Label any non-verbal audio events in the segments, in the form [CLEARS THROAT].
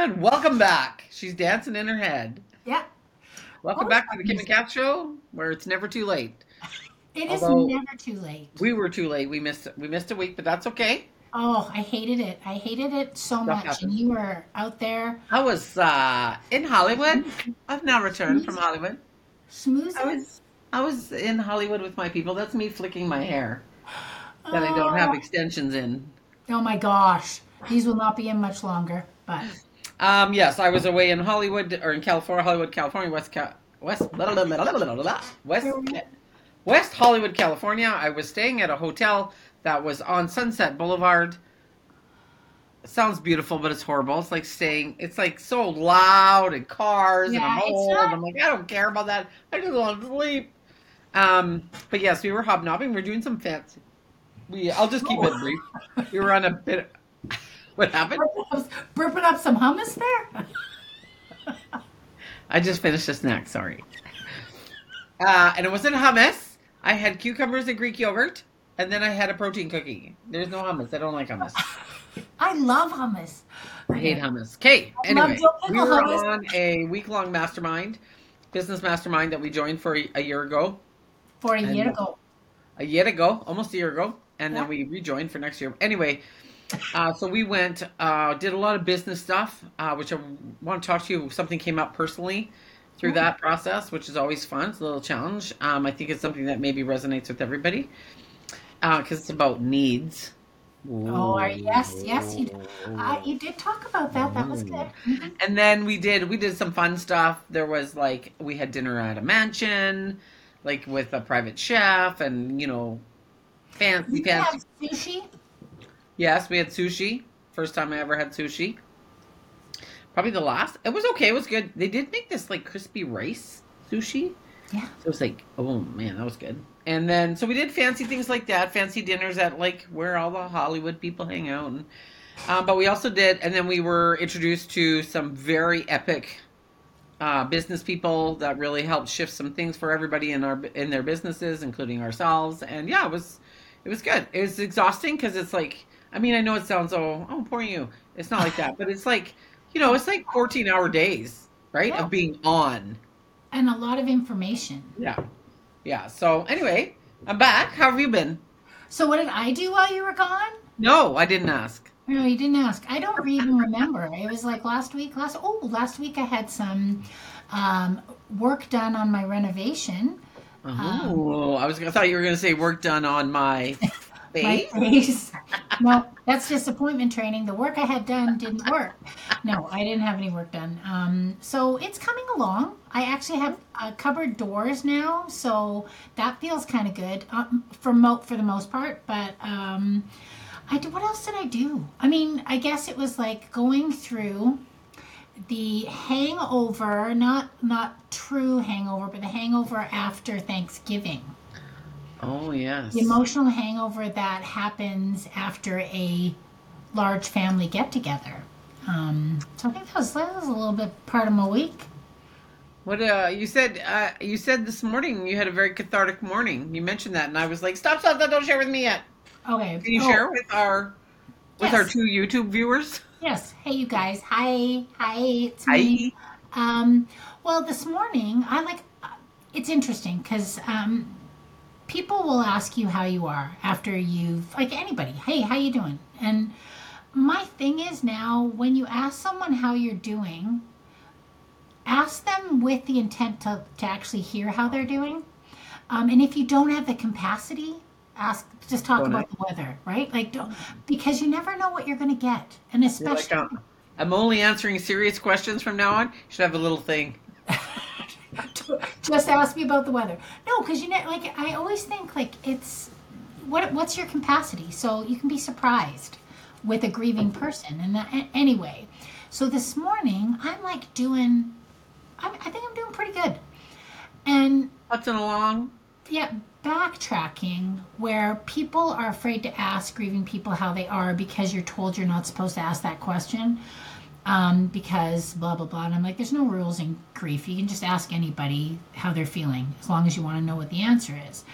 gentlemen, welcome back. She's dancing in her head. Yeah. Welcome Oh, back to the Kim and Kat show, where it's never too late. It is Although- never too late. We were too late. We missed we missed a week, but that's okay. Oh, I hated it. I hated it so much. And you were out there I was uh, in Hollywood. [LAUGHS] I've now returned from Hollywood. smoozing. I was I was in Hollywood with my people. That's me flicking my hair that I don't have extensions in. Oh my gosh. These will not be in much longer. But Um, yes, I was away in Hollywood or in California, Hollywood, California, West Ca- West blah, blah, blah, West West Hollywood, California. I was staying at a hotel that was on Sunset Boulevard. It sounds beautiful, but it's horrible. It's like staying. It's like so loud and cars Yeah, and I'm old. not- And I'm like, I don't care about that. I just want to sleep. Um, but yes, we were hobnobbing. We are doing some fancy. We. I'll just keep it brief. We were on a bit. [LAUGHS] What happened? I was burping up some hummus there? [LAUGHS] I just finished a snack. Sorry. Uh, and it wasn't hummus. I had cucumbers and Greek yogurt, and then I had a protein cookie. There's no hummus. I don't like hummus. [LAUGHS] I love hummus. I hate hummus. Okay. Anyway, we were hummus. on a week long mastermind, business mastermind that we joined for a, a year ago, For a year ago. a year ago, almost a year ago, and then we rejoined for next year. Anyway, uh, so we went, uh, did a lot of business stuff, uh, which I want to talk to you. Something came up personally through that process, which is always fun. It's a little challenge. Um, I think it's something that maybe resonates with everybody because it's about needs. Oh, yes, yes, you, uh, you did talk about that. That was good. Mhm. And then we did we did some fun stuff. There was like we had dinner at a mansion, like with a private chef, and you know, fancy You fancy. sushi. Yes, we had sushi. First time I ever had sushi. Probably the last. It was okay. It was good. They did make this like crispy rice sushi. Yeah. So it was like, oh man, that was good. And then so we did fancy things like that, fancy dinners at like where all the Hollywood people hang out. And, um, but we also did, and then we were introduced to some very epic uh, business people that really helped shift some things for everybody in our in their businesses, including ourselves. And yeah, it was it was good. It was exhausting because it's like, I mean, I know it sounds oh oh poor you. It's not like that, but it's like you know, it's [LAUGHS] like fourteen hour days, right, Yeah. of being on. And a lot of information. Yeah. Yeah. So anyway, I'm back. How have you been? So what did I do while you were gone? No, I didn't ask. No, you didn't ask. I don't even remember. It was like last week. Last oh, last week I had some um, work done on my renovation. Oh, I was. I thought you were going to say work done on my [LAUGHS] My face. face. [LAUGHS] no, that's disappointment training. The work I had done didn't work. No, I didn't have any work done. Um, so it's coming along. I actually have uh, cupboard doors now, so that feels kind of good um, for mo- for the most part. But um, I did, what else did I do? I mean, I guess it was like going through the hangover, not not true hangover, but the hangover after Thanksgiving Oh yes. the emotional hangover that happens after a large family get together. Um, so I think that was, that was a little bit part of my week. What uh, you said? Uh, you said this morning you had a very cathartic morning. You mentioned that, and I was like, "Stop! Stop! Stop! Don't share with me yet." Okay. Can you Oh, share with our with Yes. our two YouTube viewers? Yes. Hey, you guys. Hi. Hi. It's me. Hi. Um, well, this morning, I like, it's interesting because um, people will ask you how you are after you've, like anybody, hey, how you doing? And my thing is now, when you ask someone how you're doing, ask them with the intent to, to actually hear how they're doing. Um, and if you don't have the capacity, ask, just talk Don't about the weather, right? Like, don't, because you never know what you're going to get. And especially, like, I'm only answering serious questions from now on. You should have a little thing. [LAUGHS] just ask me about the weather. No, because you know, like I always think like it's what what's your capacity, so you can be surprised with a grieving person. And that, anyway, so this morning I'm like doing, I, I think I'm doing pretty good, and Putzing along. yeah, backtracking where people are afraid to ask grieving people how they are because you're told you're not supposed to ask that question. Um, because blah blah blah. And I'm like, there's no rules in grief. You can just ask anybody how they're feeling as long as you want to know what the answer is.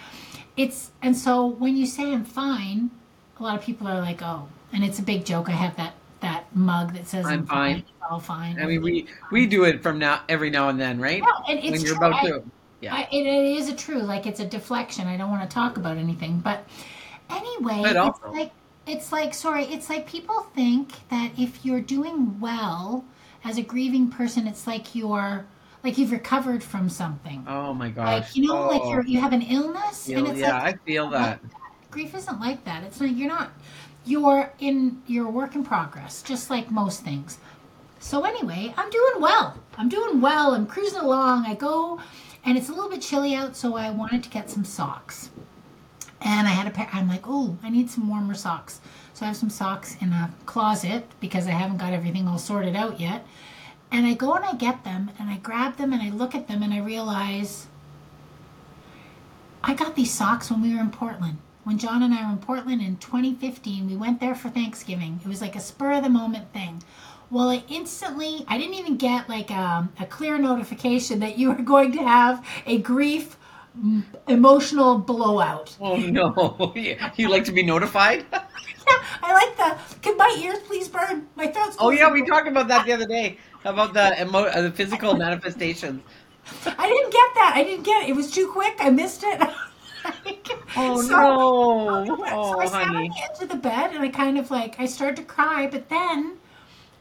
It's and so when you say I'm fine, a lot of people are like, oh, and it's a big joke. I have that that mug that says I'm fine. It's all fine. I mean, we we do it from now every now and then, right? No, and it's when you're true. about I- to. Yeah. I, it, it is a true like it's a deflection. I don't want to talk about anything, but anyway, But it's like it's like sorry, it's like people think that if you're doing well as a grieving person, it's like you're like you've recovered from something. Oh my gosh. like you know, like Oh, you're you have an illness, feel- and it's yeah, like I feel that. grief isn't like that. It's like you're not you're in you're work in progress, just like most things. So anyway, I'm doing well. I'm doing well. I'm cruising along. I go and it's a little bit chilly out, so I wanted to get some socks. And I had a pair I'm like, "Oh, I need some warmer socks." So I have some socks in a closet because I haven't got everything all sorted out yet. And I go and I get them and I grab them and I look at them and I realize I got these socks when we were in Portland. When John and I were in Portland in 2015, we went there for Thanksgiving. It was like a spur of the moment thing. Well, I instantly, I didn't even get like a, a clear notification that you were going to have a grief emotional blowout. Oh no. [LAUGHS] you like to be notified? [LAUGHS] Yeah, I like the, can my ears please burn? My throat's Oh yeah, we talked about that the other day about the emo- uh, the physical [LAUGHS] manifestations. I didn't get that. I didn't get it. It was too quick. I missed it. Oh So- no. so I Oh sat on honey. the edge of the bed and I kind of like I started to cry, but then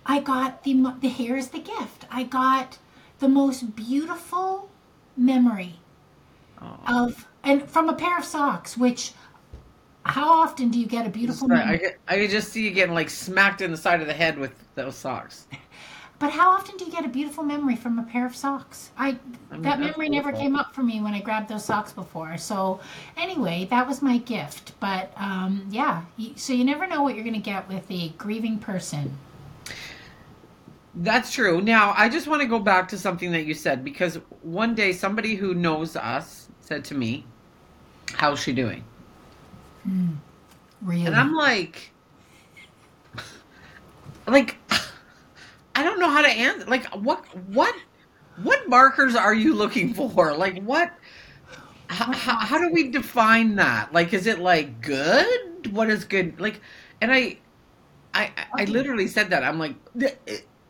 I got the the hair is the gift. I got the most beautiful memory Oh. of and from a pair of socks, which how often do you get a beautiful I, I could just see you getting like smacked in the side of the head with those socks. [LAUGHS] But how often do you get a beautiful memory from a pair of socks? I I mean, that memory never came up for me when I grabbed those socks before. So anyway, that was my gift. But um, yeah, so you never know what you're going to get with a grieving person. That's true. Now, I just want to go back to something that you said because one day somebody who knows us said to me, "How's she doing?" Hmm. Really? And I'm like, [LAUGHS] like, I don't know how to answer. Like, what, what, what markers are you looking for? Like, what? How, how, how do we define that? Like, is it like good? What is good? Like, and I, I, I literally said that. I'm like,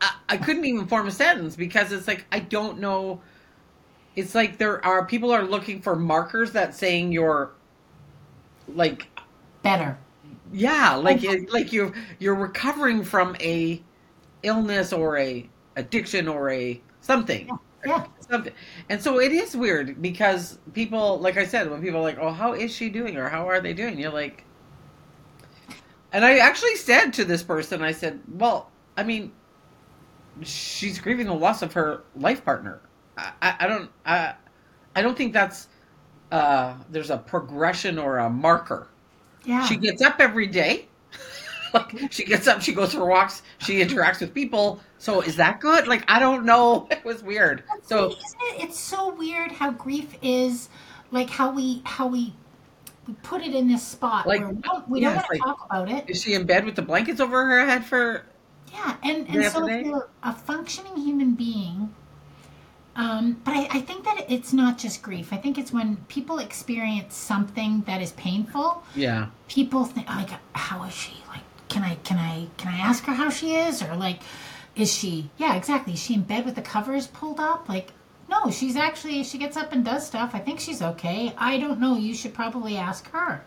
I, I couldn't even form a sentence because it's like I don't know. It's like there are people are looking for markers that saying you're like Better. yeah, like oh it, like you're you're recovering from a illness or a addiction or a something. Yeah. Something. And so it is weird because people like I said, when people are like, Oh, how is she doing or how are they doing? You're like And I actually said to this person, I said, Well, I mean, she's grieving the loss of her life partner. I, I, don't I I don't think that's uh there's a progression or a marker. Yeah. She gets up every day. [LAUGHS] like she gets up, she goes for walks, she interacts with people. So is that good? Like I don't know. [LAUGHS] It was weird. So isn't it? It's so weird how grief is, like how we how we we put it in this spot Like, where we don't, we yeah, don't want to like- talk about it. is she in bed with the blankets over her head for Yeah, and and so if you're a functioning human being, um, but I, I think that it's not just grief. I think it's when people experience something that is painful. Yeah. People think like, how is she? Like, can I can I can I ask her how she is? Or like, is she? Yeah, exactly. Is she in bed with the covers pulled up? Like, no, she's actually she gets up and does stuff. I think she's okay. I don't know. You should probably ask her.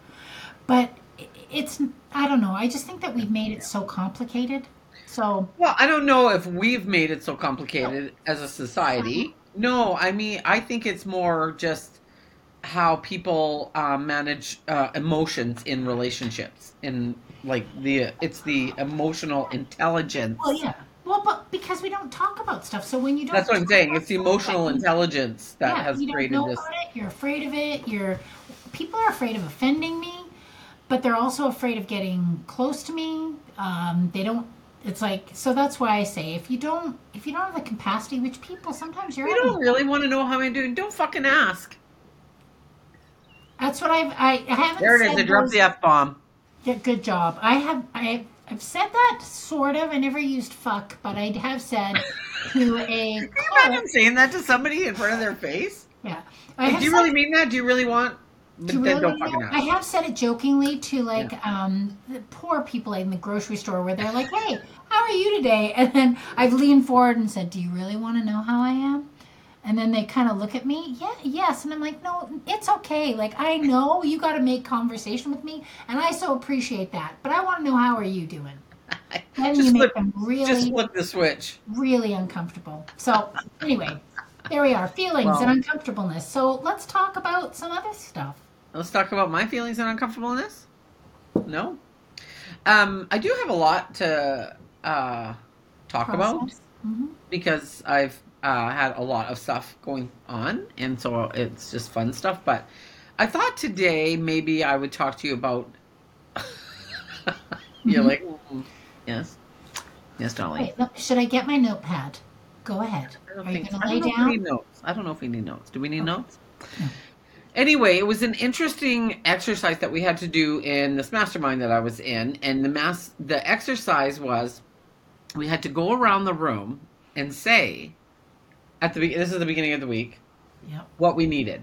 But it's I don't know. I just think that we've made it so complicated. So Well, I don't know if we've made it so complicated as a society. No, I mean, I think it's more just how people uh, manage uh, emotions in relationships, in like the it's the emotional intelligence. Well, yeah. Well, but because we don't talk about stuff, so when you don't, That's what I'm saying. It's the emotional that intelligence that yeah, has you don't created know this. about it. You're afraid of it. You're people are afraid of offending me, but they're also afraid of getting close to me. Um, they don't. It's like so. That's why I say if you don't if you don't have the capacity, which people sometimes you're. You don't really want to know how I'm doing. Don't fucking ask. That's what I've I, I haven't. There it is. I dropped the f bomb. Yeah, good job. I have I I've said that sort of. I never used fuck, but I have said [LAUGHS] to a Can you imagine saying that to somebody in front of their face? yeah. Like, do you said- really mean that? Do you really want you really don't fucking know? ask. I have said it jokingly to like um, the poor people in the grocery store where they're like, "Hey, how are you today?" [LAUGHS] And then I've leaned forward and said, "Do you really want to know how I am?" And then they kind of look at me, yeah, yes, and I'm like, no, it's okay. Like I know you got to make conversation with me, and I so appreciate that. But I want to know how are you doing. [LAUGHS] Then Just you make flip- them Just flip the switch. really uncomfortable. So anyway, there we are, feelings Well- and uncomfortableness. So let's talk about some other stuff. Let's talk about my feelings and uncomfortableness. No, um, I do have a lot to uh, talk about Process. Mhm. because I've uh, had a lot of stuff going on, and so it's just fun stuff. But I thought today maybe I would talk to you about. [LAUGHS] You're Mhm. like, "Mm, yes, yes, Dolly. Wait, look, should I get my notepad? Go ahead. I don't Are you going to lay know if we down? need notes. I don't know if we need notes. Do we need Okay. notes? No. Anyway, it was an interesting exercise that we had to do in this mastermind that I was in, and the mass the exercise was we had to go around the room and say at the this is the beginning of the week Yep. what we needed.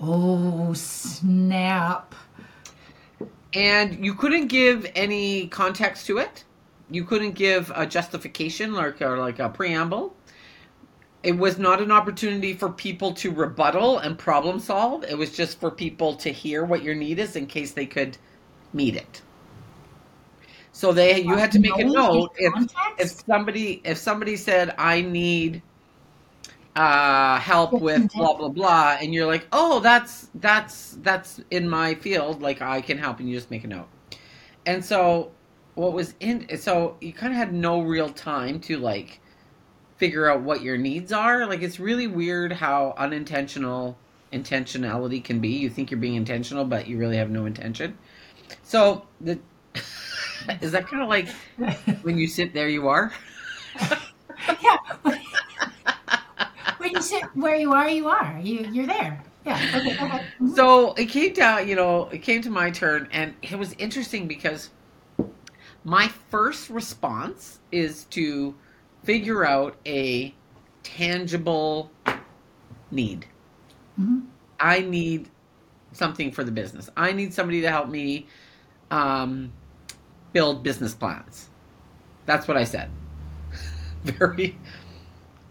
Oh, snap. And you couldn't give any context to it. You couldn't give a justification like or like a preamble. It was not an opportunity for people to rebuttal and problem solve. It was just for people to hear what your need is in case they could meet it. So they you had to make a note if if somebody if somebody said I need uh help with blah blah blah and you're like oh that's that's that's in my field like I can help and you just make a note and so what was in so you kind of had no real time to like figure out what your needs are like it's really weird how unintentional intentionality can be you think you're being intentional but you really have no intention so the [LAUGHS] is that kind of like when you sit there you are [LAUGHS] yeah. when you sit where you are, you are. You you're there. Yeah. Okay. Ahead. Mhm. so it came down you know it came to my turn and it was interesting because my first response is to figure out a tangible need. Mhm. i need something for the business. I need somebody to help me um, build business plans. That's what i said. [LAUGHS] Very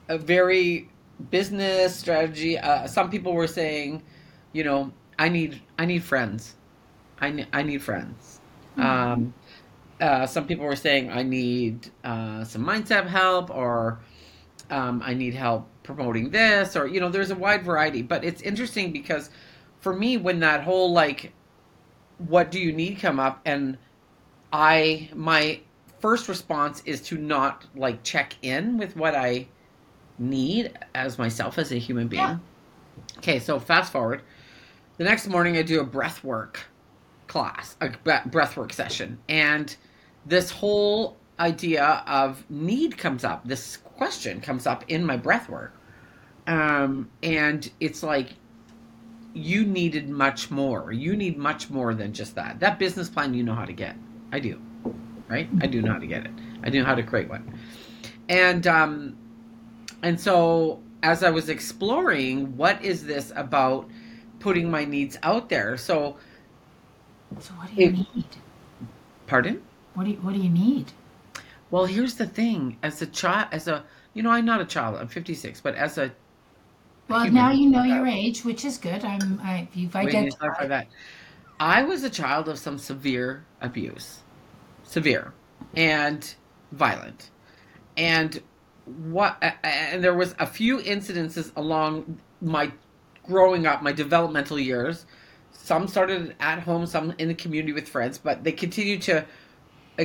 a very business strategy. Uh, some people were saying you know i need i need friends. I, ne- I need friends. Um, uh, some people were saying i need uh, some mindset help or um, i need help promoting this or you know there's a wide variety. But it's interesting because for me when that whole like what do you need? come up and i my first response is to not like check in with what i need as myself as a human being. Yeah. okay so fast forward. The next morning i do a breath work class a bre- breath work session. And this whole idea of need comes up. This question comes up in my breath work. Um, and it's like you needed much more. You need much more than just that. That business plan you know how to get. I do right? I do know how to get it. I do know how to create one. And um and so as i was exploring what is this about putting my needs out there? So So what do you It- need? pardon What do you What do you need? well here's the thing as a child as a you know i'm not a child i'm 56 but as a Well, human, now you know your age, which is good. I'm. I, you've identified. clarify that. I was a child of some severe abuse, severe and violent, and what? And there was a few incidences along my growing up, my developmental years. Some started at home, some in the community with friends, but they continued to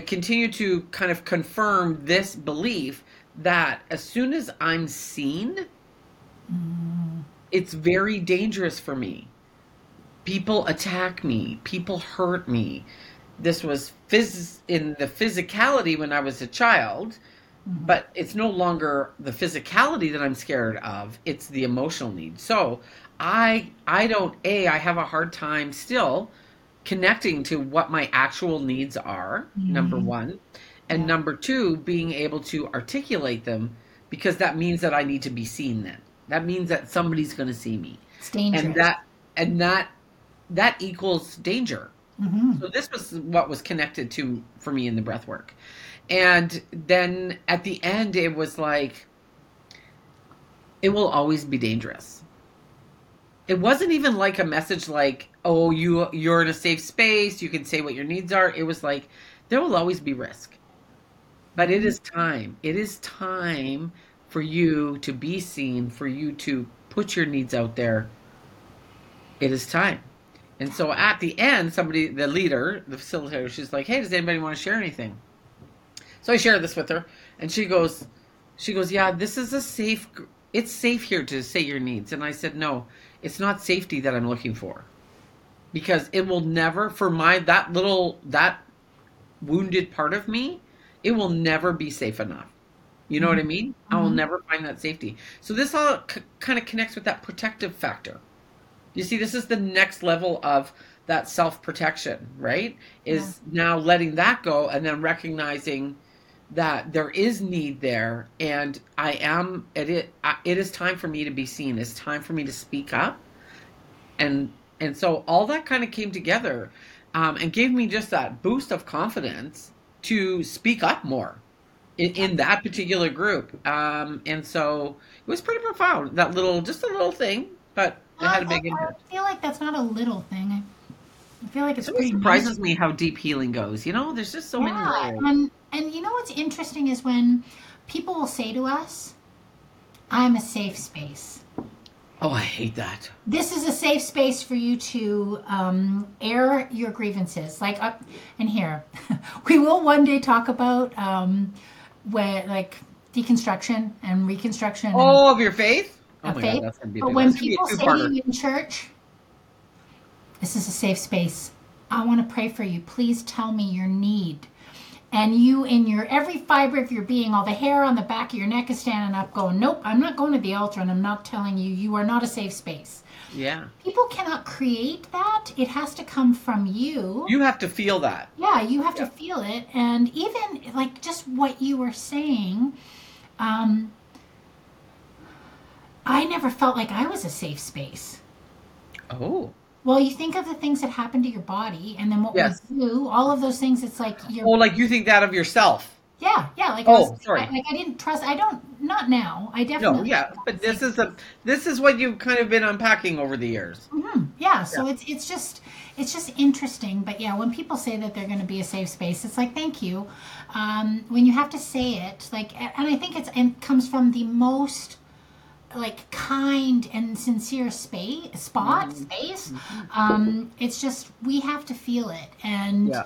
continue to kind of confirm this belief that as soon as I'm seen, Mm, it's very dangerous for me. People attack me, people hurt me. This was phys- in the physicality when I was a child, mhm. but it's no longer the physicality that I'm scared of, it's the emotional need. So, I I don't a I have a hard time still connecting to what my actual needs are, number Mhm. 1, and Yeah. number 2 being able to articulate them because that means that I need to be seen then. That means that somebody's going to see me It's dangerous. and that and that that equals danger. hmm So this was what was connected to for me in the breath work. And then at the end it was like it will always be dangerous. It wasn't even like a message like, "Oh, you you're in a safe space, you can say what your needs are." It was like there will always be risk. But it is time. It is time for you to be seen, for you to put your needs out there. It is time. And so at the end, somebody, the leader, the facilitator, she's like, "Hey, does anybody want to share anything?" So I share this with her, and she goes, "She goes, yeah, this is a safe. It's safe here to say your needs." And I said, "No, it's not safety that I'm looking for, because it will never, for my that little that wounded part of me, it will never be safe enough. You know what I mean? I will Mhm. never find that safety. So this all c- kind of connects with that protective factor. You see, this is the next level of that self protection, right? Is now letting that go and then recognizing that there is need there, and I am it. It, I- it is time for me to be seen. It's time for me to speak up, and and so all that kind of came together, um, and gave me just that boost of confidence to speak up more in, in that particular group. Um, and so it was pretty profound. That little, just a little thing, but it had a big impact I feel like that's not a little thing. I feel like it's It pretty surprises major. me how deep healing goes. You know, there's just so many layers. and and you know what's interesting is when people will say to us, "I'm a safe space." Oh, I hate that. This is a safe space for you to um, air your grievances. Like, uh, and here, [LAUGHS] we will one day talk about um, where like deconstruction and reconstruction. and Oh, of your faith? Oh of my faith. god, that's gonna be But when. That's gonna be a people say to you in church, this is a safe space. I want to pray for you. Please tell me your need. And you, in your every fiber of your being, all the hair on the back of your neck is standing up, going, Nope, I'm not going to the altar and I'm not telling you, you are not a safe space. Yeah, People cannot create that. It has to come from you. you have to feel that. Yeah, you have to feel it. And even like just what you were saying, um, I never felt like I was a safe space. Oh, Well, you think of the things that happen to your body, and then what Yes. we do, all of those things. It's like you're, oh, like you think that of yourself? yeah, yeah. Like, Oh, I was, sorry. I, like I didn't trust. I don't. Not now. I definitely. No, yeah, but this is a this is what you've kind of been unpacking over the years. Mhm, Yeah, so it's it's just it's just interesting. But yeah, when people say that they're going to be a safe space, it's like thank you. Um, when you have to say it, like, and I think it's and comes from the most like kind and sincere mm-hmm. space spot space. Um, it's just we have to feel it and. Yeah.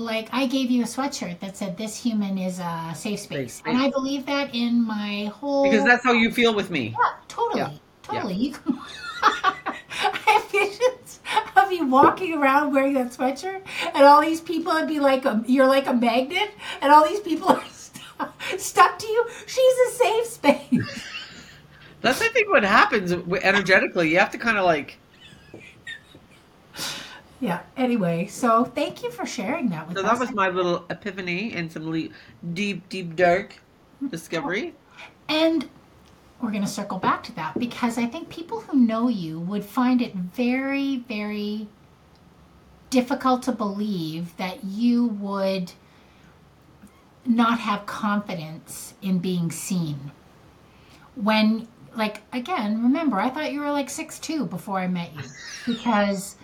Like I gave you a sweatshirt that said this human is a safe space, and I believe that in my whole Because that's how you feel with me. yeah, totally, Yeah, totally. You can. [LAUGHS] I have visions of you walking around wearing that sweatshirt, and all these people would be like, a, "You're like a magnet," and all these people are [LAUGHS] stu- stuck to you. She's a safe space. [LAUGHS] That's I think what happens energetically. You have to kind of like. Yeah. Anyway, so thank you for sharing that with So us. So that was my little epiphany and some le- deep, deep, dark mm-hmm. discovery. And we're going to circle back to that because I think people who know you would find it very, very difficult to believe that you would not have confidence in being seen. When, like, again, remember, I thought you were like six two before I met you because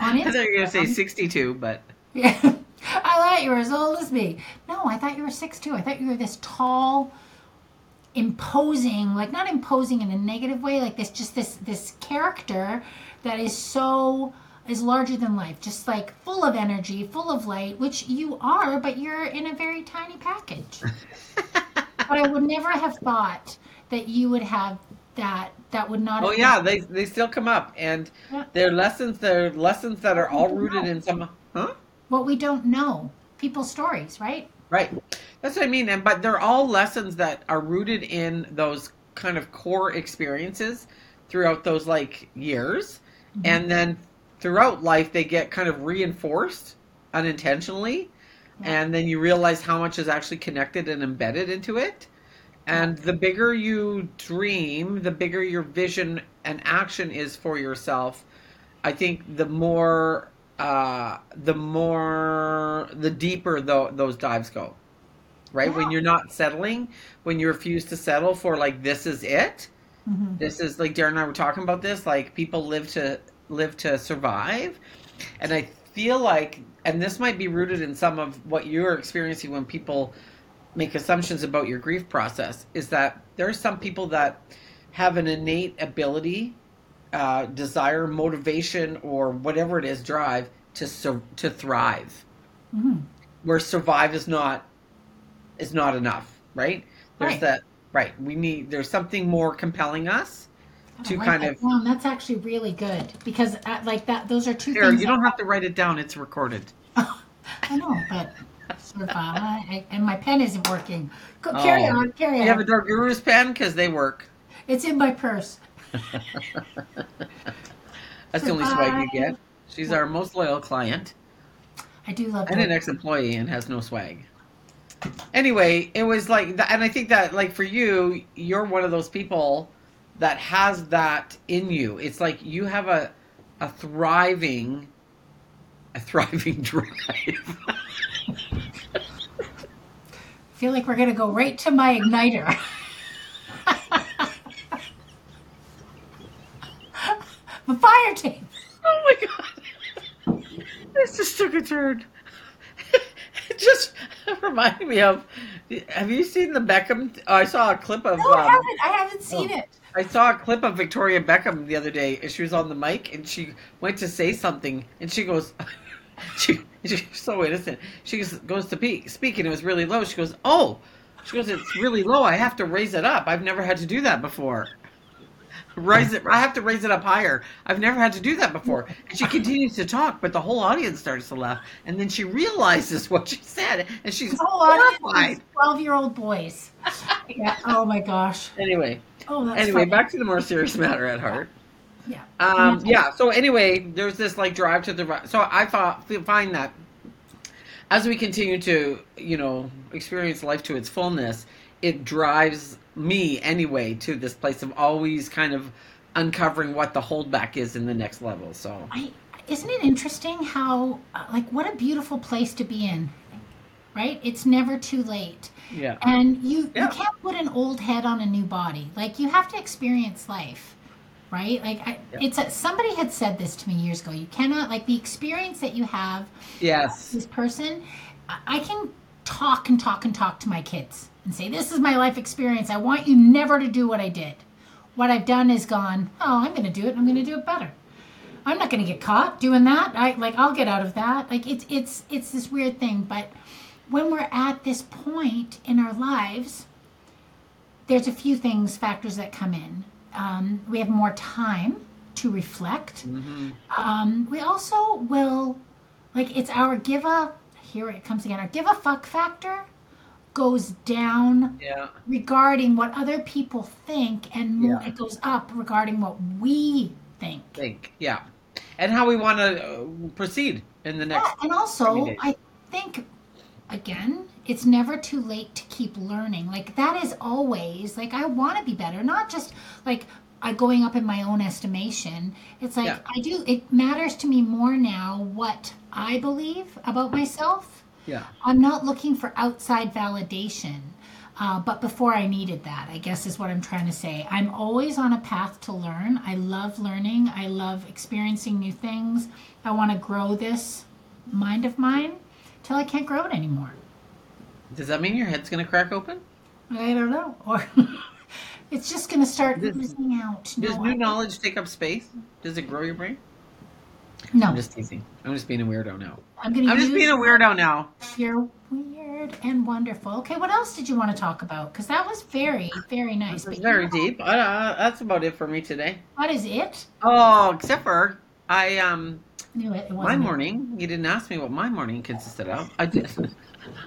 on Instagram, [LAUGHS] I thought you were gonna say sixty-two, but yeah. [LAUGHS] I thought you were as old as me. No, I thought you were six two. I thought you were this tall, imposing, like not imposing in a negative way, like this just this this character that is so is larger than life, just like full of energy, full of light, which you are, but you're in a very tiny package. [LAUGHS] but I would never have thought that you would have that that would not oh yeah, they they still come up, and Yeah. they're lessons. They're lessons that are all rooted in some. Huh? what we don't know. People's stories, right? Right. That's what I mean. And but they're all lessons that are rooted in those kind of core experiences throughout those like years. Mm-hmm. And then throughout life they get kind of reinforced unintentionally. Yeah. And then you realize how much is actually connected and embedded into it. And the bigger you dream, the bigger your vision and action is for yourself. I think the more uh, the more the deeper tho- those dives go. Right when you're not settling, when you refuse to settle for like this is it. Mhm. This is like Darren and I were talking about this. Like people live to live to survive, and I feel like, and this might be rooted in some of what you're experiencing when people make assumptions about your grief process. Is that there are some people that have an innate ability, uh, desire, motivation, or whatever it is, drive to sur- to thrive, Mhm. where survive is not is not enough. Right? There's Right. that. Right. We need. There's something more compelling us to like kind of down. That's actually really good because uh, like that, those are two Sarah, things. you don't have to write it down. It's recorded. [LAUGHS] I know, but I, and my pen isn't working. Go, oh. carry Oh. on, carry on. You have a Dark Gurus pen because they work. It's in my purse. [LAUGHS] That's the only swag you get. She's our most loyal client I do love and an ex-employee and has no swag. Anyway, it was like, and I think that like for you, you're one of those people that has that in you. It's like you have a a thriving, a thriving [LAUGHS] drive. I feel like we're gonna go right to my igniter. [LAUGHS] the fire tape. Oh my god. This just took a turn. It [LAUGHS] just reminded me of have you seen the Beckham oh, I saw a clip of No, I um, haven't. I haven't seen oh. it. I saw a clip of Victoria Beckham the other day and she was on the mic and she went to say something and she goes [LAUGHS] she [LAUGHS] she's so innocent. She goes, goes to pe- speak and it was really low. She goes, "Oh." She goes, "It's really low. I have to raise it up. I've never had to do that before." Raise it. I have to raise it up higher. I've never had to do that before. And she continues to talk, but the whole audience starts to laugh. And then she realizes [LAUGHS] what she said, and she's The whole audience horrified. twelve-year-old boys. [LAUGHS] Yeah. Oh my gosh. Anyway, Oh, that's anyway, funny. back to the more serious matter at heart. Yeah. Um, yeah. So anyway, there's this like drive to the right. So I thought find that as we continue to you know experience life to its fullness, it drives me anyway to this place of always kind of uncovering what the holdback is in the next level. So I, isn't it interesting how, uh, like, what a beautiful place to be in, right? It's never too late. yeah, And you, Yeah. you can't put an old head on a new body. Like, you have to experience life, right? Like, I, Yeah. it's a, somebody had said this to me years ago. You cannot, like, the experience that you have yes, this person, I can talk and talk and talk to my kids and say, This is my life experience. I want you never to do what I did. What I've done is gone, Oh, I'm going to do it. I'm going to do it better. I'm not going to get caught doing that. I like I'll get out of that. Like it's it's it's this weird thing, but when we're at this point in our lives, there's a few things factors that come in. Um, we have more time to reflect. hmm Um, we also will, like, it's our give a, here it comes again, our give a fuck factor goes down yeah, regarding what other people think, and more, Yeah. it goes up regarding what we think. think yeah, and how we want to uh, proceed in the next. Yeah, and also. I think, again, it's never too late to keep learning. Like, that is always, like, I want to be better, not just like, I going up in my own estimation. It's like Yeah. I do. It matters to me more now what I believe about myself. Yeah, I'm not looking for outside validation. Uh, but before I needed that, I guess is what I'm trying to say. I'm always on a path to learn. I love learning. I love experiencing new things. I want to grow this mind of mine till I can't grow it anymore. Does that mean your head's gonna crack open? I don't know. Or [LAUGHS] it's just going to start Does- oozing out. Does No, new I- knowledge take up space? Does it grow your brain? no. I'm just teasing. I'm just being a weirdo now. I'm going to I'm just being a weirdo now. You're weird and wonderful. Okay, what else did you want to talk about? Because that was very, very nice. This is But very you know, deep. Uh, that's about it for me today. What is it? Oh, except for I um Knew it. it my it. morning. You didn't ask me what my morning consisted of. I did.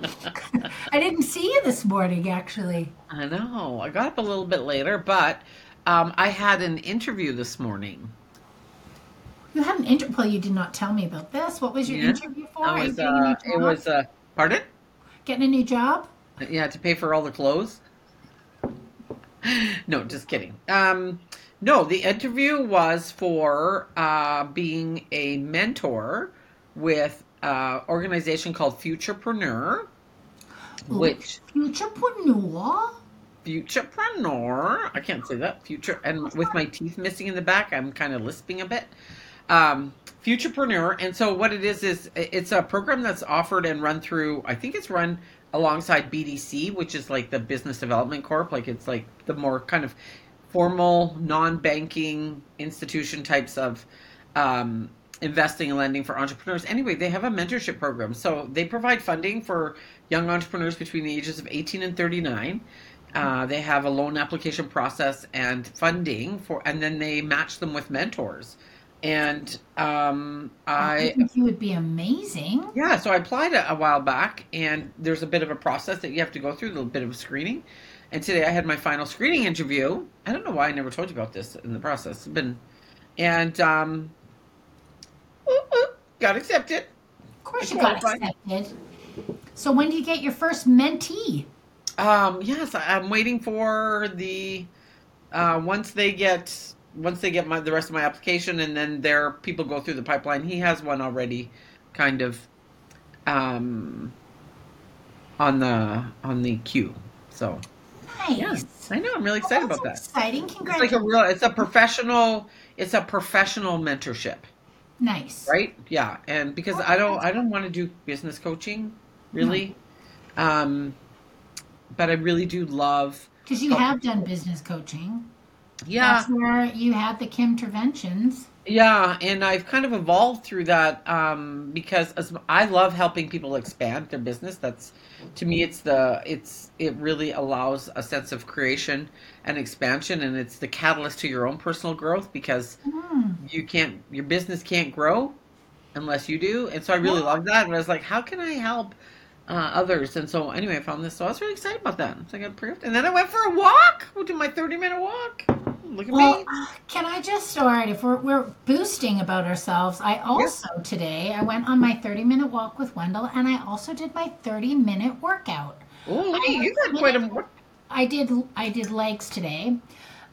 [LAUGHS] I didn't see you this morning, actually. I know. I got up a little bit later, but um, I had an interview this morning. You had an interview. Well, you did not tell me about this. What was your Yeah. interview for? I was. getting a new Uh, it was. Uh, pardon? getting a new job. Yeah, to pay for all the clothes. [LAUGHS] no, just kidding. Um, No, the interview was for uh, being a mentor with an organization called Futurpreneur, which Futurpreneur. Futurpreneur. I can't say that. Future, and with my teeth missing in the back, I'm kind of lisping a bit. Um, Futurpreneur, and so what it is is it's a program that's offered and run through. I think it's run alongside BDC, which is like the Business Development Corp. Like it's like the more kind of formal, non-banking institution types of um, investing and lending for entrepreneurs. Anyway, they have a mentorship program, so they provide funding for young entrepreneurs between the ages of 18 and 39. Uh, they have a loan application process and funding for, and then they match them with mentors. And um, I, I think you would be amazing. yeah, so I applied a, a while back, and there's a bit of a process that you have to go through, a little bit of screening. And today I had my final screening interview. I don't know why I never told you about this in the process. It's been, and um, ooh, ooh, got accepted. Of course, you got accepted. So when do you get your first mentee? Um, yes, I'm waiting for the uh, once they get once they get my the rest of my application, and then their people go through the pipeline. He has one already, kind of, um, on the on the queue. So Nice. yeah, I know I'm really Well, excited about that. Exciting! It's like a real. It's a professional. It's a professional mentorship, nice. right? Yeah, and because I don't I don't want to do business coaching, really, um, but I really do love. Because you Oh. have done business coaching. Yeah, That's where you had the Kim interventions. Yeah, and I've kind of evolved through that um, because as I love helping people expand their business. That's to me, it's the it's it really allows a sense of creation and expansion, and it's the catalyst to your own personal growth because Hmm. you can't your business can't grow unless you do, and so I really Yeah. love that. And I was like, how can I help uh, others? And so anyway, I found this, so I was really excited about that. So I got approved, and then I went for a walk. We did my thirty minute walk. Look at Well, me. can I just start? If we're, we're boosting about ourselves, I also today I went on my 30 minute walk with Wendell, and I also did my 30 minute workout. Oh, look you! Got quite a I did I did legs today,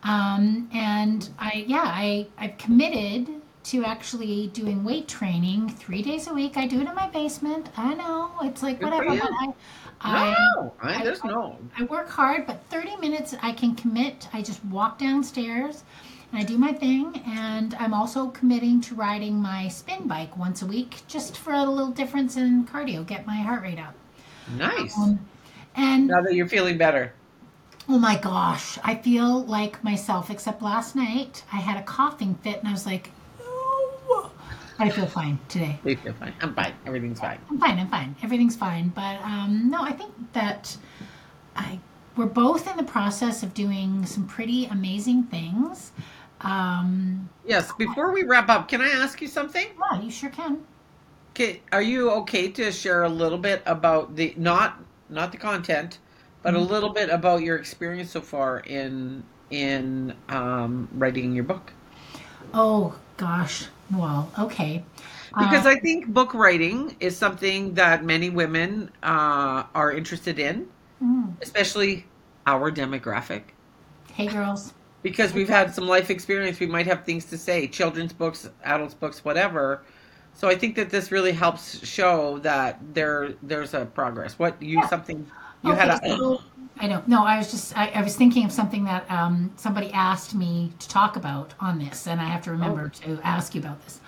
um, and I yeah I I've committed to actually doing weight training three days a week. I do it in my basement. I know it's like Good whatever, but I I No, I, there's no. I work hard, but 30 minutes I can commit. I just walk downstairs and I do my thing. And I'm also committing to riding my spin bike once a week just for a little difference in cardio, get my heart rate up. Nice. Um, and now that you're feeling better. oh my gosh, I feel like myself, except last night I had a coughing fit and I was like, no. But I feel fine today. You feel fine. I'm fine. Everything's fine. I'm fine. I'm fine. Everything's fine. But um, no, I think that I we're both in the process of doing some pretty amazing things. Um, Yes. Before we wrap up, can I ask you something? yeah, you sure can. Okay, are you okay to share a little bit about the not not the content, but a Mhm. little bit about your experience so far in in um, writing your book? Oh gosh. Well, okay. Because Uh, I think book writing is something that many women uh, are interested in, mm, especially our demographic. hey, girls. because we've had some life experience we might have things to say children's books adults books whatever so i think that this really helps show that there there's a progress what you Yeah. something you had a so- I don't know. I was just I, I was thinking of something that um, somebody asked me to talk about on this, and I have to remember to ask you about this.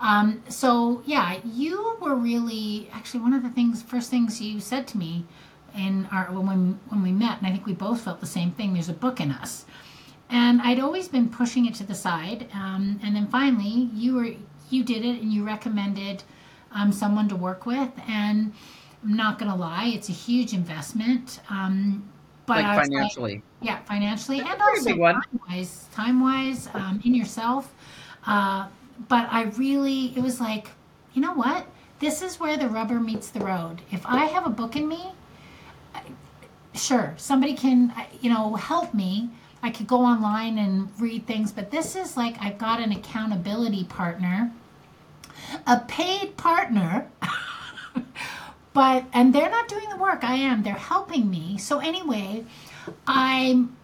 Um, so yeah, you were really actually one of the things first things you said to me in our when we, when we met, and I think we both felt the same thing. There's a book in us, and I'd always been pushing it to the side, um, and then finally you were you did it, and you recommended um, someone to work with, and I'm not gonna lie, it's a huge investment. Um, but like was like, financially yeah, financially and also time wise, time wise, um, in yourself. Uh, but I really, it was like, you know what? This is where the rubber meets the road. If I have a book in me, I- sure, somebody can, you know, help me. I could go online and read things, but this is like I've got an accountability partner, a paid partner. [LAUGHS] but and they're not doing the work i am they're helping me so anyway i'm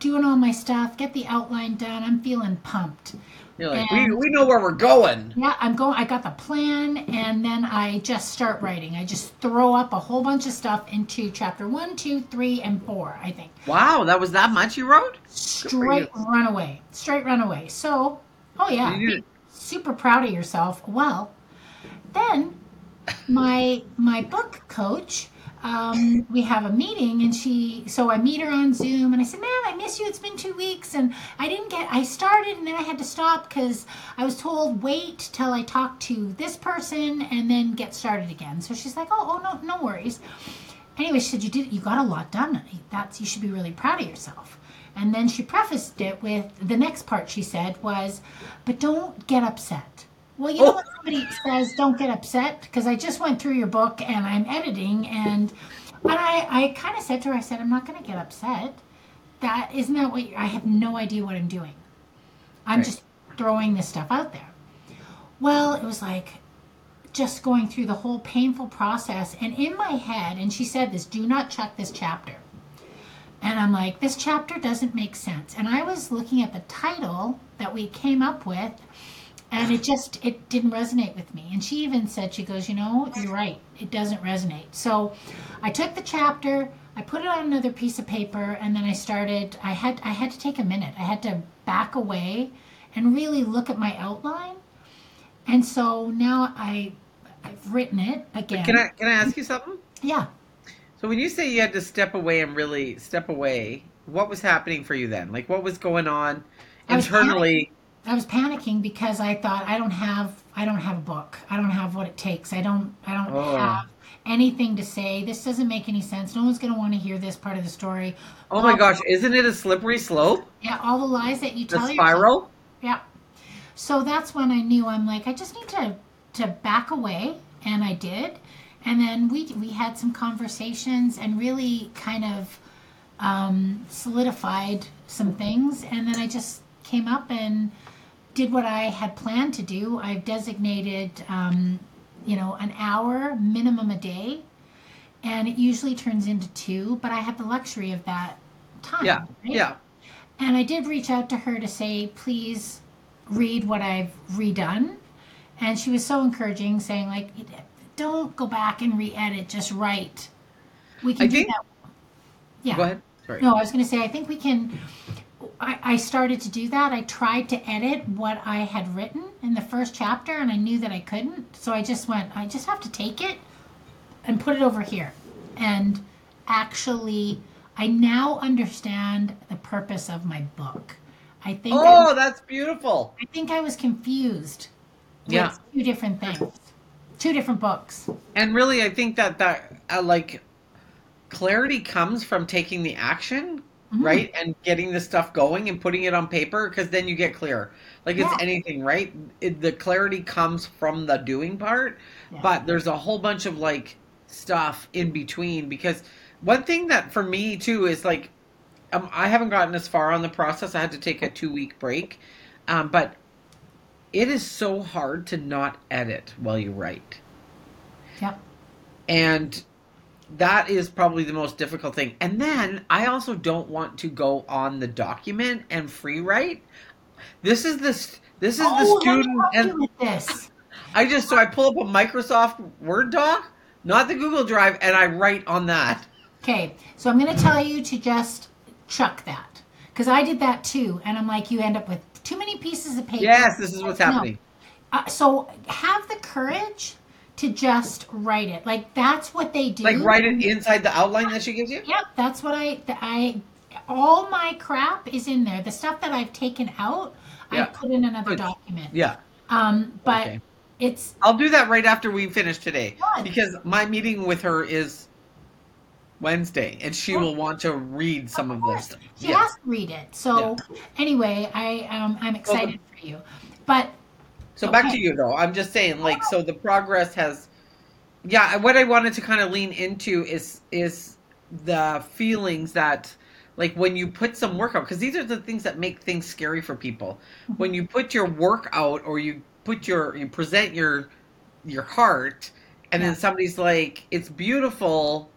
doing all my stuff, get the outline done. I'm feeling pumped. You're like, we, And- we know where we're going. Yeah, I'm going. I got the plan, and then I just start writing. I just throw up a whole bunch of stuff into chapter one, two, three, and four. I think Wow, that was that much you wrote? straight runaway, straight runaway. So, oh yeah, You super proud of yourself. Well, then my my book coach. Um, we have a meeting and she so I meet her on Zoom and I said, "Man, I miss you. It's been two weeks and I didn't get. I started and then I had to stop because I was told wait till I talk to this person and then get started again." So she's like, "Oh, oh no, no worries." Anyway, she said, "You did. You got a lot done. That's you should be really proud of yourself." And then she prefaced it with the next part. She said was, "But don't get upset." Well, you know Oh. when somebody says don't get upset because I just went through your book and I'm editing and and I I kind of said to her I said I'm not going to get upset. That isn't that what you, I have no idea what I'm doing. I'm Right. just throwing this stuff out there. Well, it was like just going through the whole painful process and in my head and she said this do not chuck this chapter. And I'm like this chapter doesn't make sense. And I was looking at the title that we came up with and it just it didn't resonate with me and she even said she goes you know you're right it doesn't resonate so i took the chapter i put it on another piece of paper and then i started i had i had to take a minute i had to back away and really look at my outline and so now i i've written it again Can I can I ask you something? yeah So when you say you had to step away and really step away, what was happening for you then? Like what was going on internally? I was panicking because I thought I don't have I don't have a book. I don't have what it takes. I don't I don't Oh. have anything to say. This doesn't make any sense. No one's going to want to hear this part of the story. Oh my gosh, isn't it a slippery slope? Yeah, all the lies that you The tell yourself. spiral? Yeah. So that's when I knew I'm like I just need to to back away and I did. And then we we had some conversations and really kind of um, solidified some things and then I just came up and did what I had planned to do. I've designated um, you know an hour minimum a day and it usually turns into two, but I have the luxury of that time. Yeah. right? Yeah. And I did reach out to her to say, please read what I've redone. And she was so encouraging, saying, like, don't go back and re edit, just write. We can I do think- that. Yeah. Go ahead. Sorry. No, I was going to say, I think we can. I, I started to do that. I tried to edit what I had written in the first chapter, and I knew that I couldn't. So I just went, I just have to take it and put it over here. And actually, I now understand the purpose of my book. I think I, Oh, that's beautiful. I think I was confused with Yeah. two different things, two different books. And really, I think that that uh, like clarity comes from taking the action, Mm-hmm. right, and getting the stuff going and putting it on paper, because then you get clear. Like it's Yeah. anything, right? It, the clarity comes from the doing part, Yeah. but there's a whole bunch of like stuff in between. Because one thing that for me too is like, um, I haven't gotten as far on the process. I had to take a two week break, um, but it is so hard to not edit while you write Yeah. and that is probably the most difficult thing and then i also don't want to go on the document and free write this is this this is oh, the student and this. i just so i pull up a microsoft word doc not the google drive and i write on that Okay, so I'm going to tell you to just chuck that because I did that too, and I'm like, you end up with too many pieces of paper. yes this is what's No. happening Uh, so have the courage to just write it. Like that's what they do. like write it inside the outline that she gives you Yep, that's what I I all my crap is in there. The stuff that I've taken out, Yeah. I put in another Good. document. yeah Um, but Okay. it's i'll do that right after we finish today Good. because my meeting with her is wednesday and she will want to read some of, course, this She Yeah. has to read it. So anyway, I um, I'm excited for you. But So back to you though. I'm just saying, like, so the progress has, yeah. What I wanted to kind of lean into is is the feelings that, like, when you put some work out, because these are the things that make things scary for people. Mm-hmm. When you put your work out, or you put your you present your your heart, and Yeah. then somebody's like, "It's beautiful,"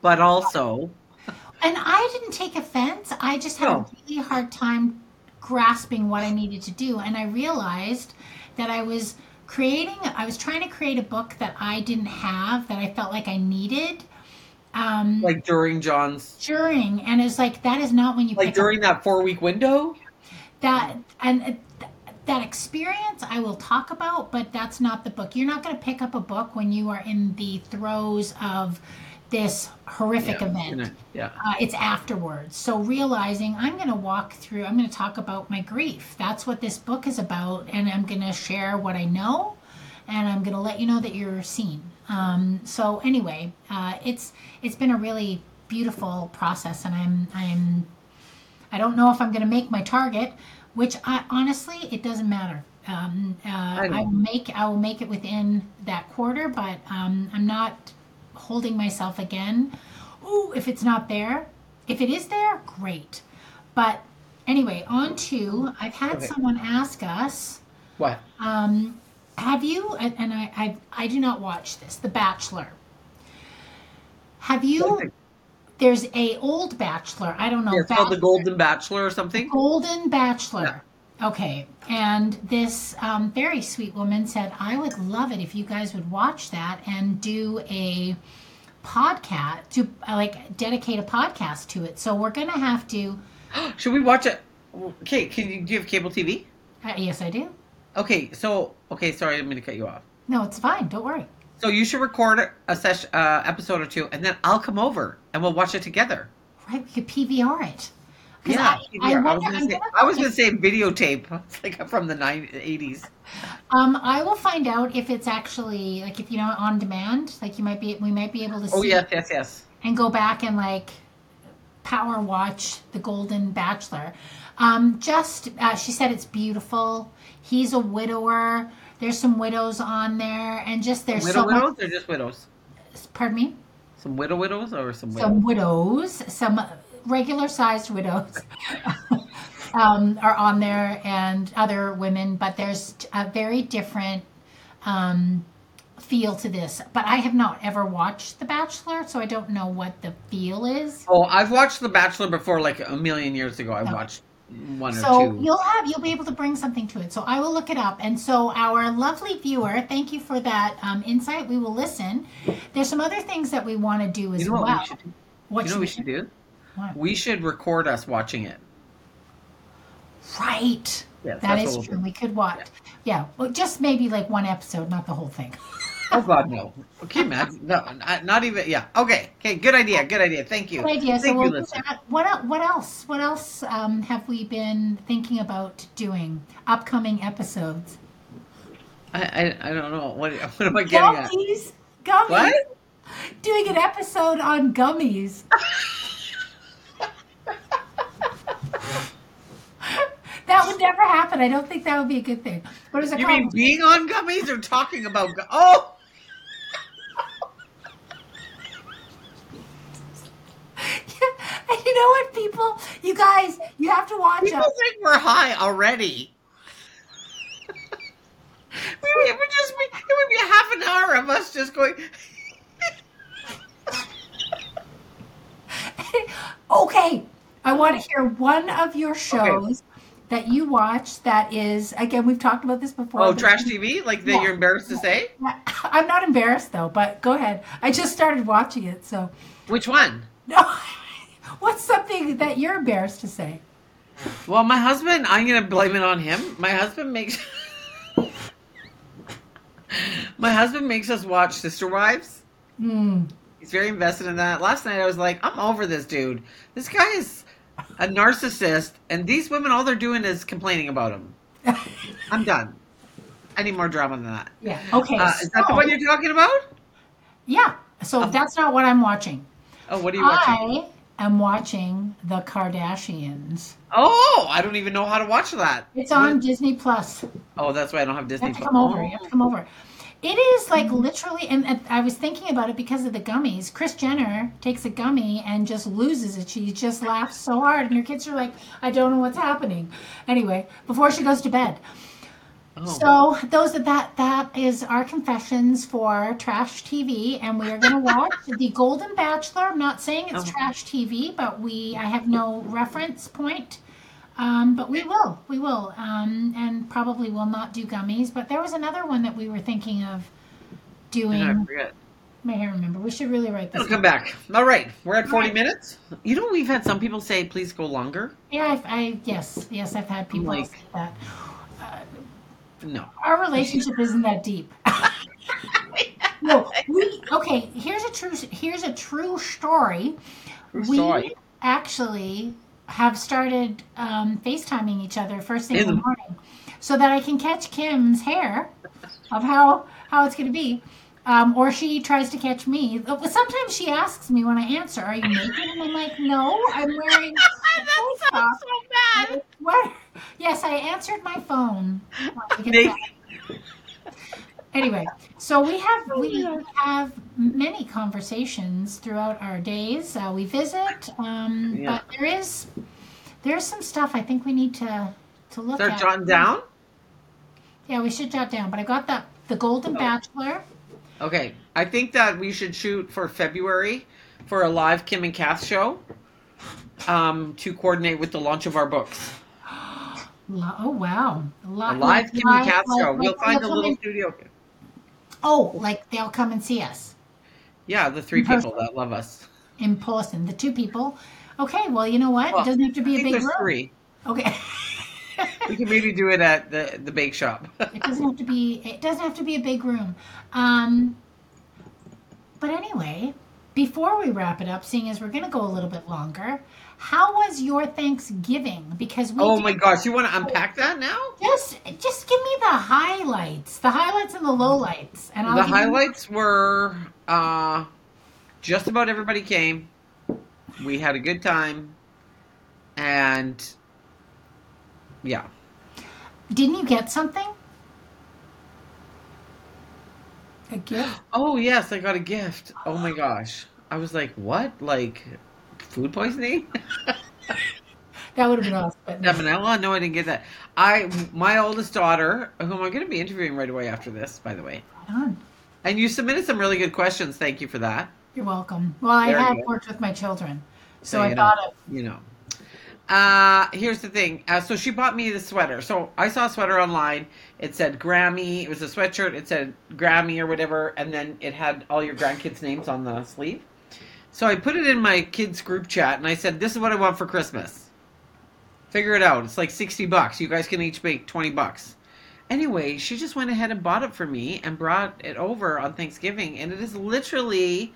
but also, And I didn't take offense. I just had No. a really hard time grasping what I needed to do. And I realized that I was creating, I was trying to create a book that I didn't have, that I felt like I needed. Um, Like during John's, during, and it's like, that is not when you like pick up during that four week window. that and uh, th- that experience I will talk about, but that's not the book. You're not going to pick up a book when you are in the throes of this horrific Yeah, event. Yeah. Uh, it's afterwards. So realizing I'm going to walk through, I'm going to talk about my grief. That's what this book is about, and I'm going to share what I know, and I'm going to let you know that you're seen. Um, so anyway, uh, it's it's been a really beautiful process, and I'm I'm I don't know if I'm going to make my target, which I honestly it doesn't matter. Um, uh, I, know. will make I will make it within that quarter, but um, I'm not holding myself again. Ooh, if it's not there, if it is there, great. But anyway, on to I've had Okay. someone ask us. What? Um, have you? And and I, I I do not watch this. The Bachelor. Have you? There's a old Bachelor. I don't know. Yeah, it's called the Golden Bachelor or something. Golden Bachelor. Okay. And this um, very sweet woman said, I would love it if you guys would watch that and do a podcast, to like dedicate a podcast to it. So we're going to have to. [GASPS] Should we watch it? Okay, can you do you have cable TV? Uh, yes, I do. Okay, so okay, sorry, I'm to cut you off. No, it's fine. Don't worry. So you should record a session, uh, episode or two, and then I'll come over and we'll watch it together. Right? We could PVR it. 'Cause Yeah, I, I, yeah, I was gonna I'm say, gonna I was gonna say videotape, [LAUGHS] It's like from the 90s, 80s. Um, I will find out if it's actually like if you know on demand. Like you might be, we might be able to. Oh see yes, yes, yes. and go back and like power watch the Golden Bachelor. Um, just uh, she said it's beautiful. He's a widower. There's some widows on there, and just there's Widow so much. widows or just widows? Pardon me. Some widow widows or some widows? Some widows, some regular sized widows. [LAUGHS] Um, are on there and other women, but there's a very different um, feel to this. But I have not ever watched The Bachelor, so I don't know what the feel is. Oh, I've watched The Bachelor before, like a million years ago. I Yeah. watched one or So you'll have you'll be able to bring something to it. So I will look it up. And so our lovely viewer, thank you for that um, insight. We will listen. There's some other things that we want to do as You know what well. we should do? What You know what we should do? What? We should record us watching it. Right. Yes, that's is we'll true. We could watch. Yeah. Well, just maybe like one episode, not the whole thing. [LAUGHS] Oh God, no. Okay, Matt. No, not, not even. Yeah. Okay. Okay. Good idea. Good idea. Thank you. Good idea. So Thank we'll you, do What what else? What else um, have we been thinking about doing? Upcoming episodes. I, I I don't know. What [LAUGHS] what am I getting at? Gummies. Gummies. What? Doing an episode on gummies. [LAUGHS] that would never happen. I don't think that would be a good thing. What is it You called? mean being on gummies or talking about? Gu- oh, and [LAUGHS] you know what, people? You guys, you have to watch people us. think we're high already. [LAUGHS] it would just be it would be a half an hour of us just going. [LAUGHS] okay, I want to hear one of your shows that you watch that is, again, we've talked about this before. Oh, trash TV, like that Yeah. you're embarrassed to say. [LAUGHS] I'm not embarrassed though, but go ahead. I just started watching it, so. Which one? [LAUGHS] No. What's something that you're embarrassed to say? Well, my husband, I'm gonna blame it on him. My husband makes [LAUGHS] my husband makes us watch Sister Wives. Hmm. He's very invested in that. Last night I was like, I'm over this dude. This guy is a narcissist, and these women, all they're doing is complaining about him. [LAUGHS] I'm done. I need more drama than that. yeah. Okay. Uh, is that the one you're talking about? Yeah. So that's not what I'm watching. Oh, what are you watching? I am watching The Kardashians. Oh, I don't even know how to watch that. It's on Disney Plus. Oh, that's why I don't have You Disney. have to Plus. come over. Oh. You have to come over. It is like literally, and, I was thinking about it because of the gummies. Kris Jenner takes a gummy and just loses it. She just laughs so hard, and her kids are like, "I don't know what's happening." Anyway, before she goes to bed, Oh. So those are that that is our confessions for trash TV, and we are going to watch [LAUGHS] the Golden Bachelor. I'm not saying it's Oh. trash TV, but we I have no reference point. Um, but we will, we will, um, and probably will not do gummies. But there was another one that we were thinking of doing. And I forget. I can't remember. We should really write this. It'll come back. All right, we're at 40 Right. minutes. You know, we've had some people say, please go longer. Yeah, I've, I yes, yes, I've had people Like- say that. No. Our relationship isn't that deep. [LAUGHS] no, we okay. Here's a true. Here's a true story. True we story. actually have started um, FaceTiming each other first thing in the morning, so that I can catch Kim's hair of how how it's going to be. Um, or she tries to catch me. Sometimes she asks me when I answer, "Are you naked?" And I'm like, "No, I'm wearing." a face top." bad. What? Yes, I answered my phone. Anyway, so we have we have many conversations throughout our days. Uh, we visit, um, Yeah. but there is there's some stuff I think we need to to look Start at. jotting down. Yeah, we should jot down. But I got the the Golden Oh. Bachelor. Okay, I think that we should shoot for February for a live Kim and Kath show um, to coordinate with the launch of our books. [GASPS] Oh wow, a A lot live Kim and Kath like- show. like We'll find a little in- studio. Oh, like they'll come and see us. Yeah, the three In person. people that love us. in person. The two people. Okay, well, you know what? Well, it doesn't have to be a big there's room. three. Okay. We can maybe do it at the the bake shop. [LAUGHS] it doesn't have to be. It doesn't have to be a big room. Um, but anyway, before we wrap it up, seeing as we're going to go a little bit longer, how was your Thanksgiving? Because we oh my gosh, you want to unpack that now? just just give me the highlights, the highlights and the lowlights, and I'll the give you- highlights were uh, just about everybody came. We had a good time, and yeah, Didn't you get something? A gift? Oh yes, I got a gift. Oh my gosh. I was like, what? Like food poisoning? That would have been awesome. But no. Salmonella? No, I didn't get that. I my oldest daughter, whom I'm going to be interviewing right away after this, by the way. Done. And you submitted some really good questions. Thank you for that. You're welcome. Well, I Very have worked with my children, so So, I know. thought of You know. Uh, here's the thing. Uh, so she bought me the sweater. So I saw a sweater online. It said Grammy. It was a sweatshirt. It said Grammy or whatever, and then it had all your grandkids' names on the sleeve. So I put it in my kids' group chat, and I said, "This is what I want for Christmas. Figure it out. It's like sixty bucks. You guys can each make twenty bucks." Anyway, she just went ahead and bought it for me and brought it over on Thanksgiving, and it is literally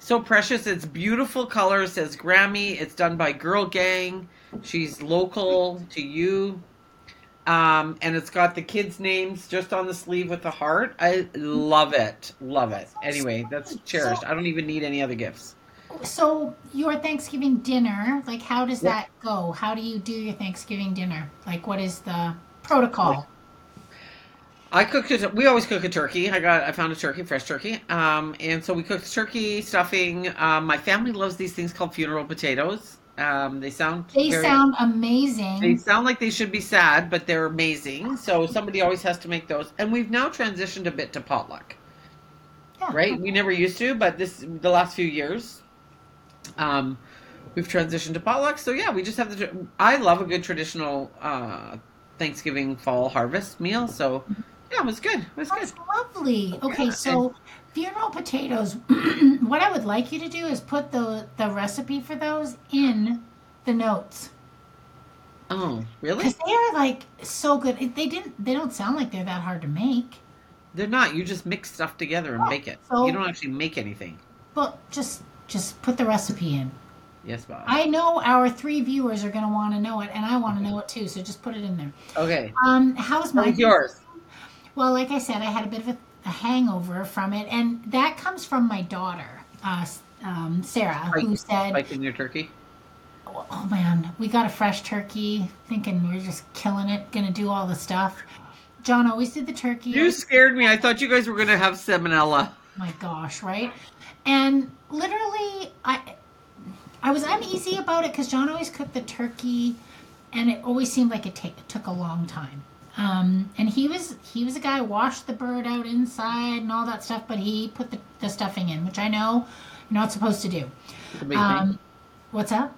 so precious. It's beautiful color. Says Grammy. It's done by Girl Gang. She's local to you. Um, and it's got the kids' names just on the sleeve with the heart. I love it. Love it. Anyway, that's cherished. I don't even need any other gifts. So your Thanksgiving dinner, like how does that go? How do you do your Thanksgiving dinner? Like what is the protocol? I cooked it. We always cook a turkey. I got. I found a turkey, fresh turkey. Um, and so we cooked turkey stuffing. Um, my family loves these things called funeral potatoes. Um, they sound. They very- sound amazing. They sound like they should be sad, but they're amazing. So somebody always has to make those. And we've now transitioned a bit to potluck, Yeah. right? We never used to, but this the last few years, um, we've transitioned to potluck. So yeah, we just have the. I love a good traditional uh, Thanksgiving fall harvest meal. So yeah, it was good. It was good. Lovely. Okay, Yeah, so funeral potatoes. [CLEARS THROAT] what I would like you to do is put the the recipe for those in the notes Oh, really? because they are like so good. They didn't. They don't sound like they're that hard to make. They're not. You just mix stuff together and Oh, bake it. so- you don't actually make anything. But just just put the recipe in. Yes, Bob. I know our three viewers are going to want to know it, and I want to know it too. So just put it in there. okay. Um, how's my yours? Well, like I said, I had a bit of a, a hangover from it, and that comes from my daughter, uh, um, Sarah, who said, in your turkey? "Oh man, we got a fresh turkey, thinking we're just killing it, gonna do all the stuff." John always did the turkey. You scared me. I thought you guys were to have salmonella. my gosh, right? And literally, I I was uneasy about it because John always cooked the turkey, and it always seemed like it, ta- it took a long time. Um, and he was he was a guy who washed the bird out inside and all that stuff, but he put the, the stuffing in, which I know you're not supposed to do. It's a big thing. Um, what's up?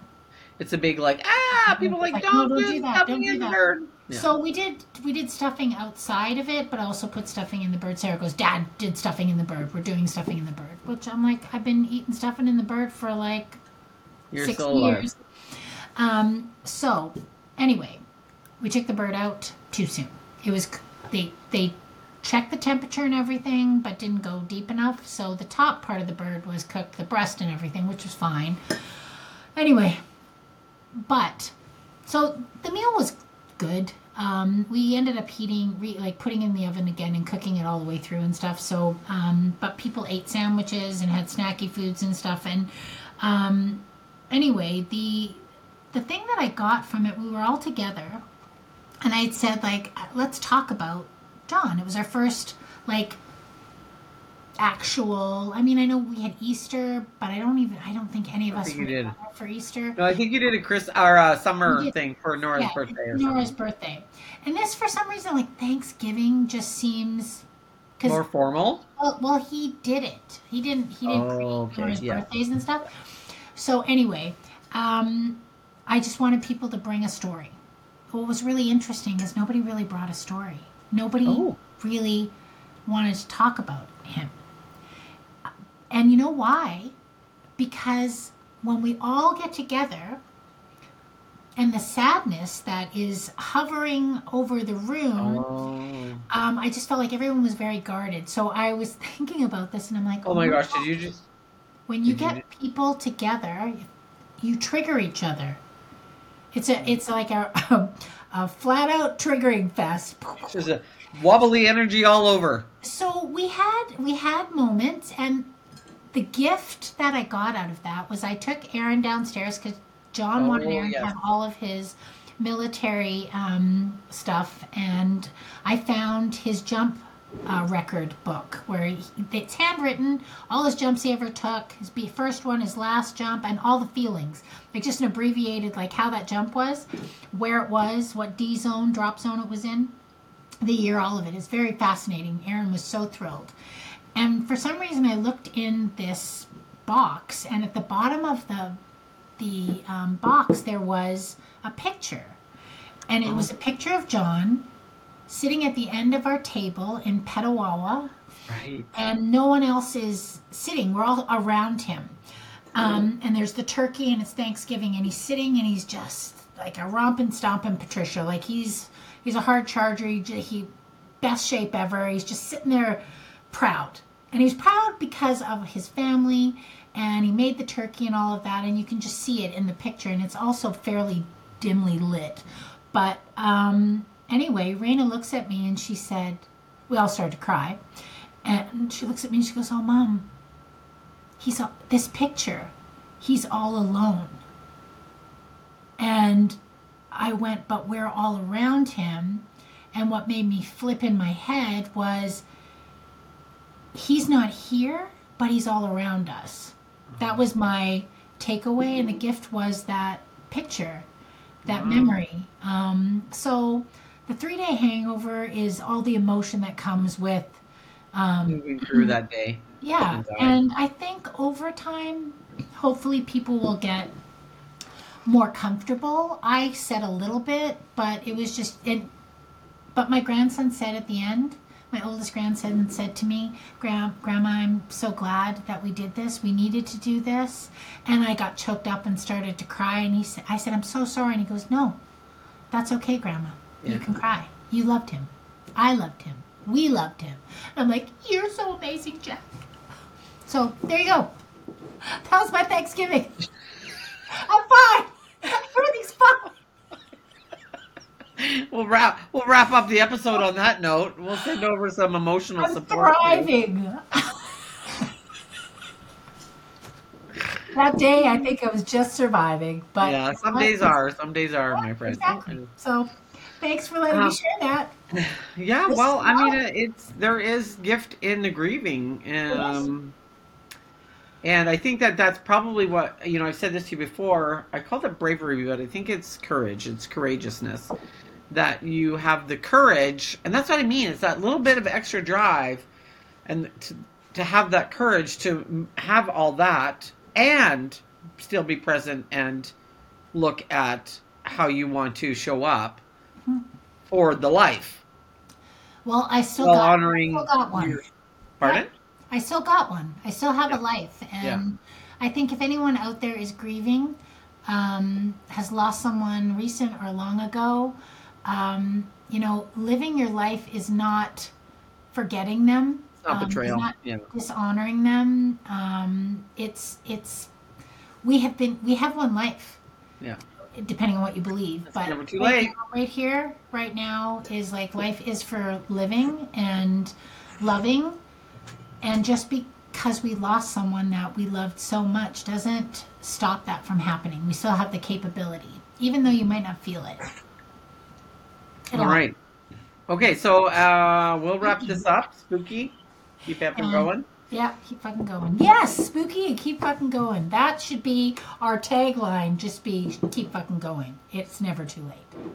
It's a big like ah. People like like, don't, don't do do that, stuffing don't do in the that." bird. Yeah. So we did we did stuffing outside of it, but I also put stuffing in the bird. Sarah goes, Dad did stuffing in the bird. We're doing stuffing in the bird, which I'm like, I've been eating stuffing in the bird for like You're six alive. years. Um, so anyway, we took the bird out too soon. It was they they checked the temperature and everything, but didn't go deep enough. So the top part of the bird was cooked, the breast and everything, which was fine. Anyway, but so the meal was good. Um, we ended up heating, re, like putting in the oven again and cooking it all the way through and stuff. So, um, but people ate sandwiches and had snacky foods and stuff. And um, anyway, the the thing that I got from it, we were all together, and I said like, let's talk about John. It was our first like actual. I mean, I know we had Easter, but I don't even. I don't think any of us you did. for Easter. No, I think you did a Chris our uh, summer thing for Nora's Yeah, birthday or Nora's something. birthday, and this for some reason like Thanksgiving just seems because More formal. well, well, he did it. He didn't. He didn't Oh, create Nora's yeah. birthdays and stuff. So anyway, um, I just wanted people to bring a story. What was really interesting is nobody really brought a story. Nobody Oh. really wanted to talk about him. And you know why? Because when we all get together, and the sadness that is hovering over the room. Oh. Um, I just felt like everyone was very guarded. So I was [LAUGHS] thinking about this, and I'm like, Oh my gosh! Did you just? When you Did you get people together, you trigger each other. It's a, it's like a, a flat out triggering fest. There's a wobbly energy all over. So we had, we had moments, and the gift that I got out of that was I took Aaron downstairs because John wanted Oh, Aaron yes. to have all of his military um, stuff, and I found his jump uh, record book where he, it's handwritten, all his jumps he ever took, his first one, his last jump, and all the feelings. Like just an abbreviated, like how that jump was, where it was, what D zone, drop zone it was in, the year, all of it. It's very fascinating. Aaron was so thrilled. And for some reason, I looked in this box, and at the bottom of the the um, box there was a picture, and it was a picture of John sitting at the end of our table in Petawawa, Right. and no one else is sitting. We're all around him. Um, and there's the turkey, and it's Thanksgiving, and he's sitting, and he's just like a romping, stomping Patricia. Like he's he's a hard charger. He, he best shape ever. He's just sitting there, proud, and he's proud because of his family, and he made the turkey and all of that, and you can just see it in the picture, and it's also fairly dimly lit. But um, anyway, Raina looks at me, and she said, we all started to cry. And she looks at me and she goes, "Oh, mom, he's all, this picture. He's all alone." And I went, "But we're all around him." And what made me flip in my head was, he's not here, but he's all around us. That was my takeaway, and the gift was that picture, that memory. Um, so the three day hangover is all the emotion that comes with um, Moving through that day. yeah, and I think over time, hopefully, people will get more comfortable. I said a little bit, but it was just it. But my grandson said at the end, my oldest grandson said to me, "Grandma, I'm so glad that we did this. We needed to do this." And I got choked up and started to cry. And he said, "I said I'm so sorry." And he goes, "No, that's okay, Grandma. You can cry. You loved him. I loved him. We loved him." I'm like, "You're so amazing, Jack." So there you go. That was my Thanksgiving. [LAUGHS] I'm fine. Everything's fine. We'll wrap. We'll wrap up the episode on that note. We'll send over some emotional I'm support. thriving. that day, I think I was just surviving. But Yeah, some days are. Some days are, my friend. Exactly. So, thanks for letting Um, me share that. [SIGHS] Yeah, This well, I mean, uh, it's there is gift in the grieving, um, and I think that that's probably what you know. I've said this to you before. I called it bravery, but I think it's courage. It's courageousness that you have the courage, and that's what I mean. It's that little bit of extra drive, and to to have that courage to have all that and still be present and look at how you want to show up for the life Well, I still got, honoring still got one. your- pardon I still got one. I still have Yeah. a life, and I think if anyone out there is grieving, um, has lost someone recent or long ago, um, you know, living your life is not forgetting them. it's not um, betrayal not yeah dishonoring them. Um, it's it's we have been we have one life. Yeah. Depending on what you believe, but never too right late. now- right here, right now is like life is for living and loving, and just because we lost someone that we loved so much doesn't stop that from happening. We still have the capability, even though you might not feel it. It'll all right okay so uh we'll wrap this up spooky keep it Um, going Yeah, keep fucking going. Yes, spooky and keep fucking going. That should be our tagline. Just be keep fucking going. It's never too late.